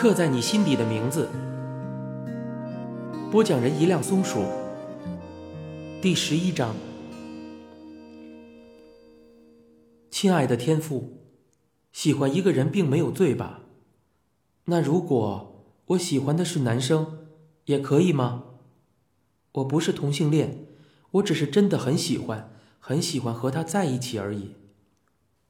刻在你心底的名字。播讲人：一辆松鼠。第十一章。亲爱的天父，喜欢一个人并没有罪吧？那如果我喜欢的是男生，也可以吗？我不是同性恋，我只是真的很喜欢，很喜欢和他在一起而已。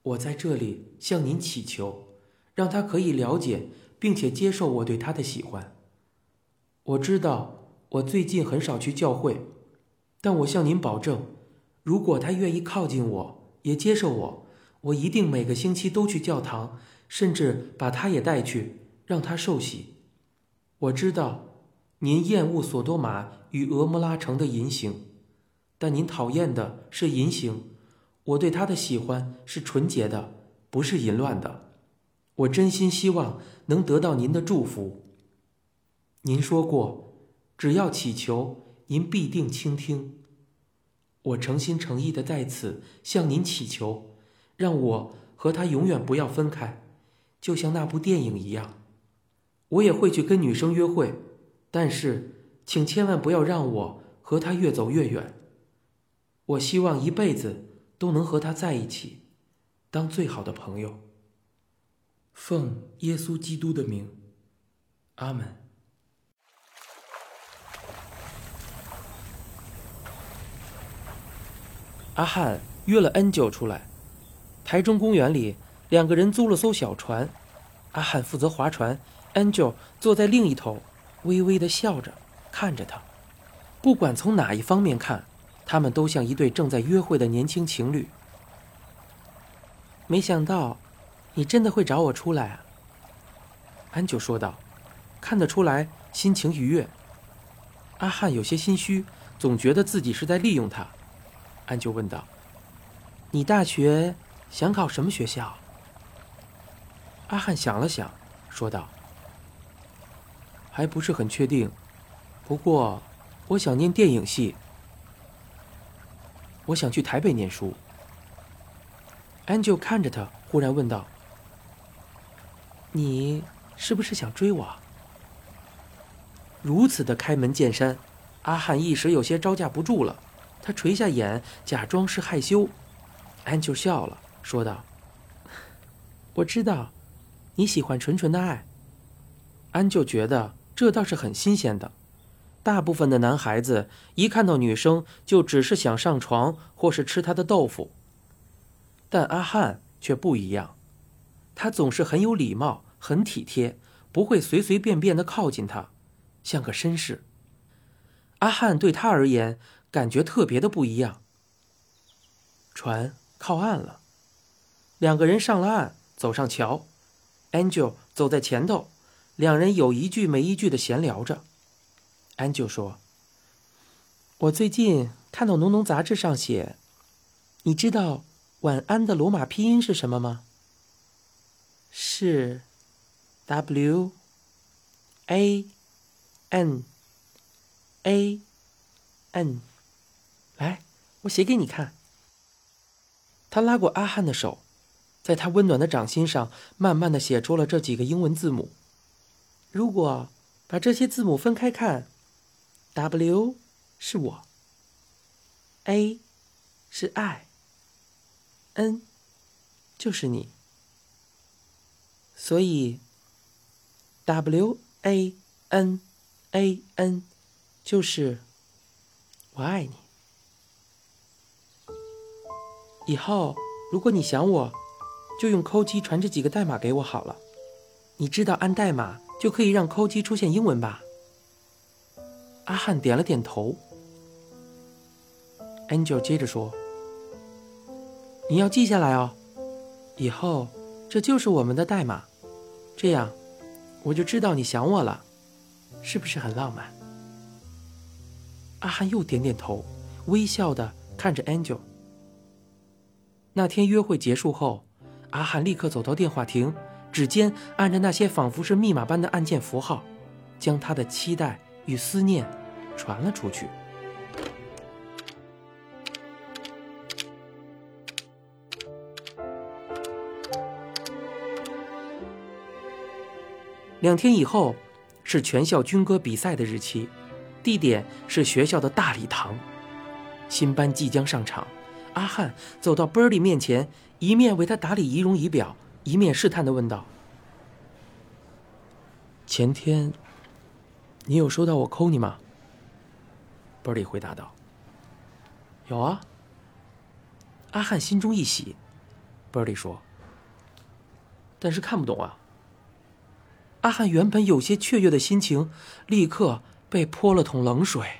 我在这里向您祈求，让他可以了解并且接受我对他的喜欢。我知道我最近很少去教会，但我向您保证，如果他愿意靠近我，也接受我，我一定每个星期都去教堂，甚至把他也带去，让他受洗。我知道您厌恶索多玛与俄摩拉城的淫行，但您讨厌的是淫行。我对他的喜欢是纯洁的，不是淫乱的。我真心希望能得到您的祝福。您说过，只要祈求，您必定倾听。我诚心诚意的在此向您祈求，让我和他永远不要分开，就像那部电影一样。我也会去跟女生约会，但是请千万不要让我和他越走越远。我希望一辈子。都能和他在一起，当最好的朋友。奉耶稣基督的名，阿门。阿汉约了恩九出来，台中公园里，两个人租了艘小船，阿汉负责划船，恩九坐在另一头，微微的笑着看着他。不管从哪一方面看。他们都像一对正在约会的年轻情侣。没想到，你真的会找我出来啊！安九说道，看得出来心情愉悦。阿汉有些心虚，总觉得自己是在利用他。安九问道：“你大学想考什么学校？”阿汉想了想，说道：“还不是很确定，不过我想念电影系。”我想去台北念书。安就看着他，忽然问道：“你是不是想追我？”如此的开门见山，阿汉一时有些招架不住了。他垂下眼，假装是害羞。安就笑了，说道：“我知道，你喜欢纯纯的爱。”安就觉得这倒是很新鲜的。大部分的男孩子一看到女生就只是想上床或是吃她的豆腐，但阿汉却不一样，他总是很有礼貌、很体贴，不会随随便便的靠近他，像个绅士。阿汉对他而言感觉特别的不一样。船靠岸了，两个人上了岸，走上桥，Angel 走在前头，两人有一句没一句的闲聊着。Angel 说：“我最近看到《农农》杂志上写，你知道‘晚安’的罗马拼音是什么吗？是 W A N A N。来，我写给你看。”他拉过阿汉的手，在他温暖的掌心上慢慢的写出了这几个英文字母。如果把这些字母分开看。W 是我，A 是爱，N 就是你，所以 W A N A N 就是我爱你。以后如果你想我，就用扣机传这几个代码给我好了。你知道按代码就可以让扣机出现英文吧？阿汉点了点头。Angel 接着说：“你要记下来哦，以后这就是我们的代码，这样我就知道你想我了，是不是很浪漫？”阿汉又点点头，微笑的看着 Angel。那天约会结束后，阿汉立刻走到电话亭，指尖按着那些仿佛是密码般的按键符号，将他的期待与思念。传了出去。两天以后是全校军歌比赛的日期，地点是学校的大礼堂。新班即将上场，阿汉走到 Birdy 面前，一面为他打理仪容仪表，一面试探地问道：“前天，你有收到我扣你吗？”Birdy 回答道：“有啊。”阿汉心中一喜，Birdy 说：“但是看不懂啊。”阿汉原本有些雀跃的心情，立刻被泼了桶冷水。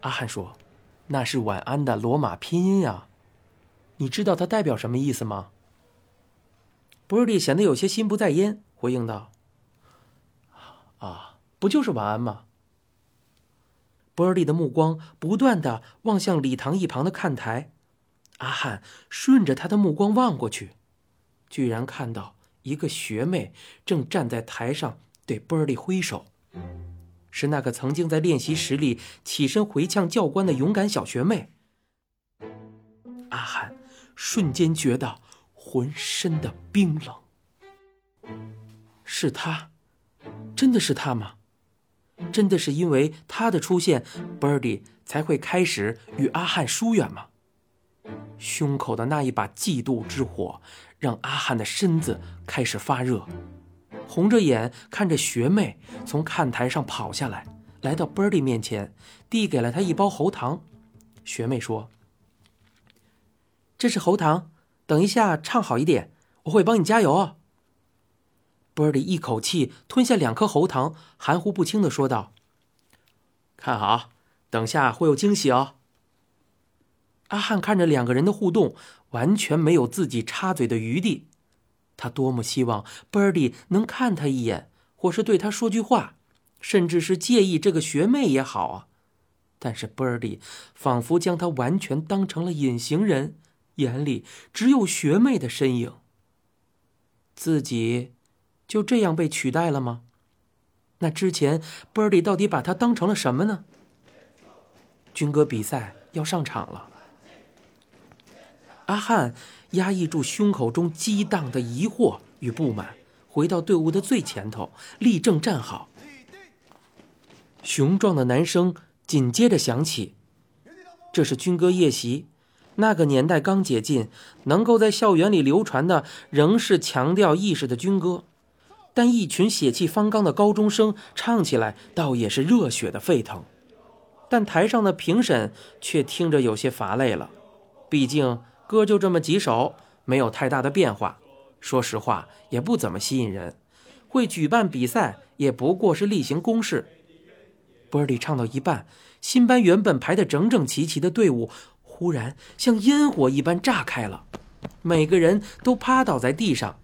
阿汉说：“那是晚安的罗马拼音呀，你知道它代表什么意思吗？”博尔蒂显得有些心不在焉，回应道：“啊，不就是晚安吗？”博尔蒂的目光不断的望向礼堂一旁的看台，阿汉顺着他的目光望过去，居然看到。一个学妹正站在台上对波尔利挥手，是那个曾经在练习室里起身回呛教官的勇敢小学妹。阿汉瞬间觉得浑身的冰冷。是他，真的是他吗？真的是因为他的出现，Birdy 才会开始与阿汉疏远吗？胸口的那一把嫉妒之火。让阿汉的身子开始发热，红着眼看着学妹从看台上跑下来，来到 Birdy 面前，递给了他一包喉糖。学妹说：“这是喉糖，等一下唱好一点，我会帮你加油哦。” Birdy 一口气吞下两颗喉糖，含糊不清的说道：“看好，等下会有惊喜哦。”阿汉看着两个人的互动，完全没有自己插嘴的余地。他多么希望 Birdy 能看他一眼，或是对他说句话，甚至是介意这个学妹也好啊。但是 Birdy 仿佛将他完全当成了隐形人，眼里只有学妹的身影。自己就这样被取代了吗？那之前 Birdy 到底把他当成了什么呢？军歌比赛要上场了。阿汉压抑住胸口中激荡的疑惑与不满，回到队伍的最前头，立正站好。雄壮的男声紧接着响起：“这是军歌夜袭。那个年代刚解禁，能够在校园里流传的仍是强调意识的军歌，但一群血气方刚的高中生唱起来，倒也是热血的沸腾。但台上的评审却听着有些乏累了，毕竟。”歌就这么几首，没有太大的变化。说实话，也不怎么吸引人。会举办比赛，也不过是例行公事。波利唱到一半，新班原本排得整整齐齐的队伍，忽然像烟火一般炸开了，每个人都趴倒在地上。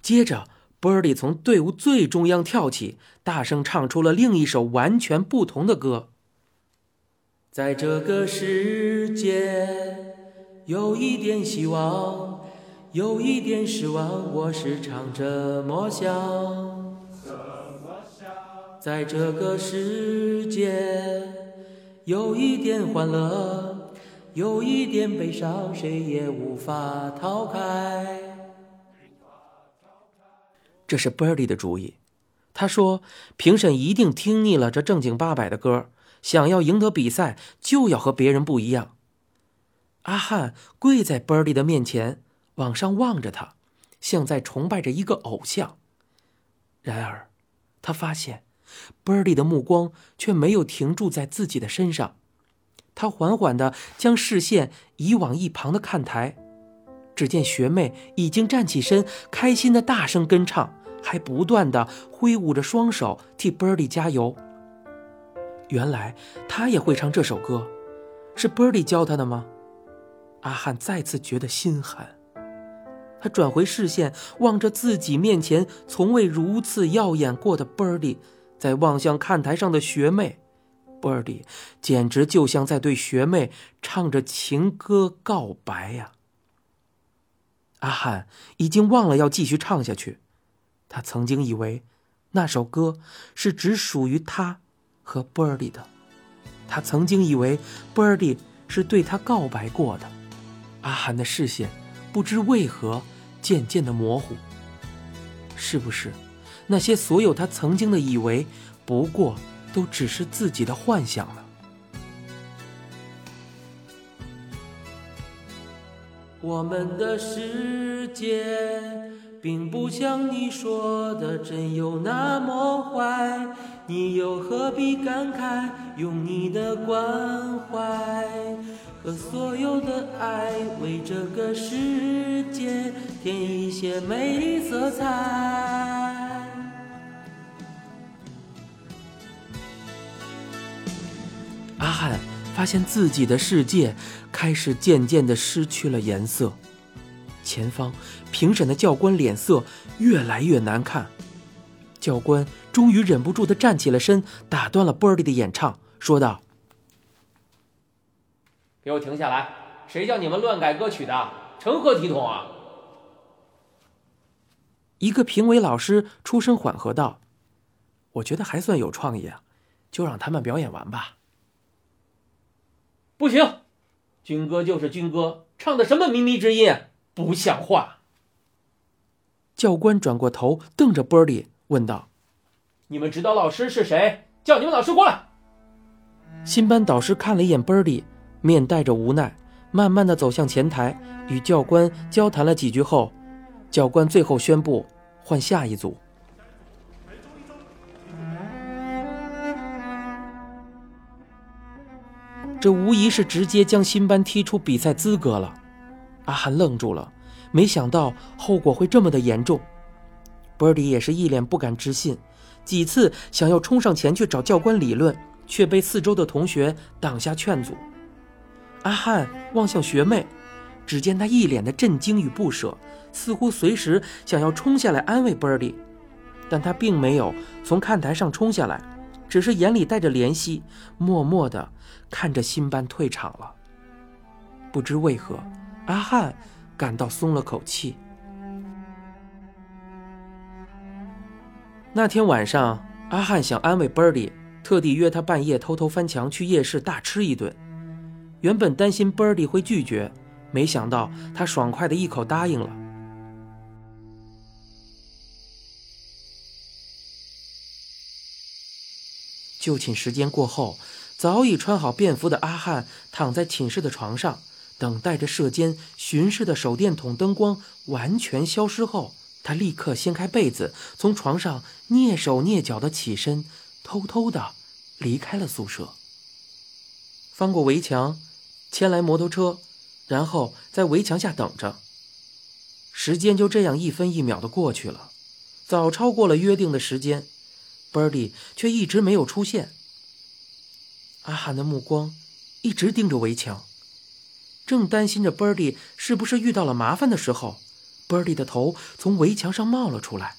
接着，波利从队伍最中央跳起，大声唱出了另一首完全不同的歌。在这个世界。有一点希望，有一点失望，我时常这么想。这么想在这个世界，有一点欢乐，有一点悲伤，谁也无法逃开。这是 Birdy 的主意。他说：“评审一定听腻了这正经八百的歌，想要赢得比赛，就要和别人不一样。”阿汉跪在 Birdy 的面前，往上望着他，像在崇拜着一个偶像。然而，他发现 Birdy 的目光却没有停住在自己的身上。他缓缓地将视线移往一旁的看台，只见学妹已经站起身，开心地大声跟唱，还不断地挥舞着双手替 Birdy 加油。原来，他也会唱这首歌，是 Birdy 教他的吗？阿汉再次觉得心寒，他转回视线，望着自己面前从未如此耀眼过的 Birdy，在望向看台上的学妹，Birdy 简直就像在对学妹唱着情歌告白呀。阿汉已经忘了要继续唱下去，他曾经以为那首歌是只属于他和 Birdy 的，他曾经以为 Birdy 是对他告白过的。阿寒的视线不知为何渐渐的模糊，是不是那些所有他曾经的以为，不过都只是自己的幻想了。我们的世界并不像你说的真有那么坏，你又何必感慨？用你的关怀和所有的爱，为这个世界添一些美丽色彩。阿汉发现自己的世界。开始渐渐的失去了颜色，前方评审的教官脸色越来越难看。教官终于忍不住的站起了身，打断了 Birdy 的演唱，说道：“给我停下来！谁叫你们乱改歌曲的？成何体统啊！”一个评委老师出声缓和道：“我觉得还算有创意啊，就让他们表演完吧。”不行。军歌就是军歌，唱的什么靡靡之音，不像话！教官转过头，瞪着 Birdy 问道：“你们指导老师是谁？叫你们老师过来！”新班导师看了一眼 Birdy，面带着无奈，慢慢的走向前台，与教官交谈了几句后，教官最后宣布换下一组。这无疑是直接将新班踢出比赛资格了。阿汉愣住了，没想到后果会这么的严重。Birdy 也是一脸不敢置信，几次想要冲上前去找教官理论，却被四周的同学挡下劝阻。阿汉望向学妹，只见她一脸的震惊与不舍，似乎随时想要冲下来安慰 Birdy，但她并没有从看台上冲下来，只是眼里带着怜惜，默默的。看着新班退场了，不知为何，阿汉感到松了口气。那天晚上，阿汉想安慰 Birdy，特地约他半夜偷偷翻墙去夜市大吃一顿。原本担心 Birdy 会拒绝，没想到他爽快的一口答应了。就寝时间过后。早已穿好便服的阿汉躺在寝室的床上，等待着射间巡视的手电筒灯光完全消失后，他立刻掀开被子，从床上蹑手蹑脚的起身，偷偷的离开了宿舍。翻过围墙，牵来摩托车，然后在围墙下等着。时间就这样一分一秒的过去了，早超过了约定的时间，Birdy 却一直没有出现。阿汉的目光一直盯着围墙，正担心着 Birdy 是不是遇到了麻烦的时候，Birdy 的头从围墙上冒了出来。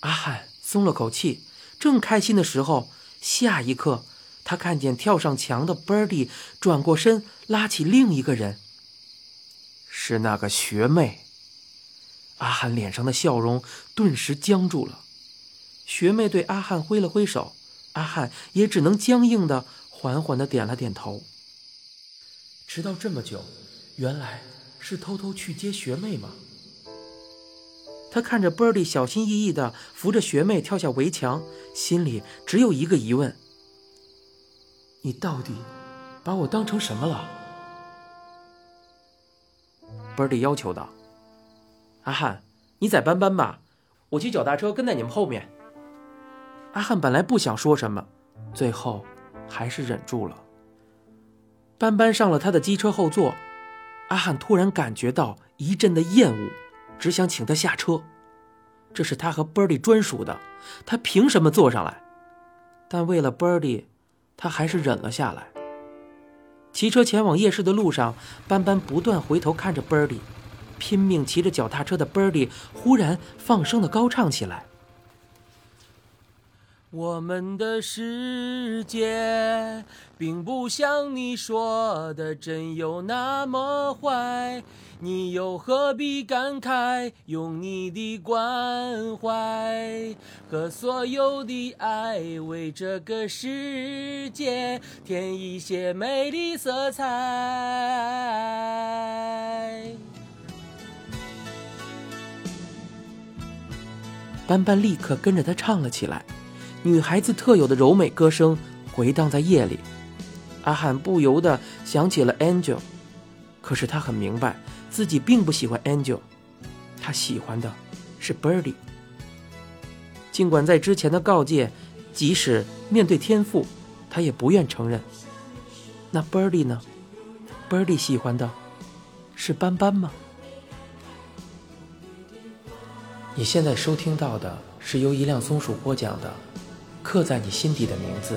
阿汉松了口气，正开心的时候，下一刻他看见跳上墙的 Birdy 转过身，拉起另一个人，是那个学妹。阿汉脸上的笑容顿时僵住了。学妹对阿汉挥了挥手，阿汉也只能僵硬的。缓缓的点了点头。迟到这么久，原来是偷偷去接学妹吗？他看着 Birdy 小心翼翼的扶着学妹跳下围墙，心里只有一个疑问：你到底把我当成什么了？Birdy 要求道：“阿汉，你载班班吧，我去脚踏车跟在你们后面。”阿汉本来不想说什么，最后。还是忍住了。班班上了他的机车后座，阿汉突然感觉到一阵的厌恶，只想请他下车。这是他和 Birdy 专属的，他凭什么坐上来？但为了 Birdy，他还是忍了下来。骑车前往夜市的路上，班班不断回头看着 Birdy，拼命骑着脚踏车的 Birdy 忽然放声的高唱起来。我们的世界并不像你说的真有那么坏，你又何必感慨？用你的关怀和所有的爱，为这个世界添一些美丽色彩。斑斑立刻跟着他唱了起来，女孩子特有的柔美歌声回荡在夜里。阿汉不由得想起了 Angel，可是他很明白自己并不喜欢 Angel，他喜欢的是 Birdy。尽管在之前的告诫，即使面对天赋，他也不愿承认。那 Birdy 呢？Birdy 喜欢的是斑斑吗？你现在收听到的是由一辆松鼠播讲的《刻在你心底的名字》。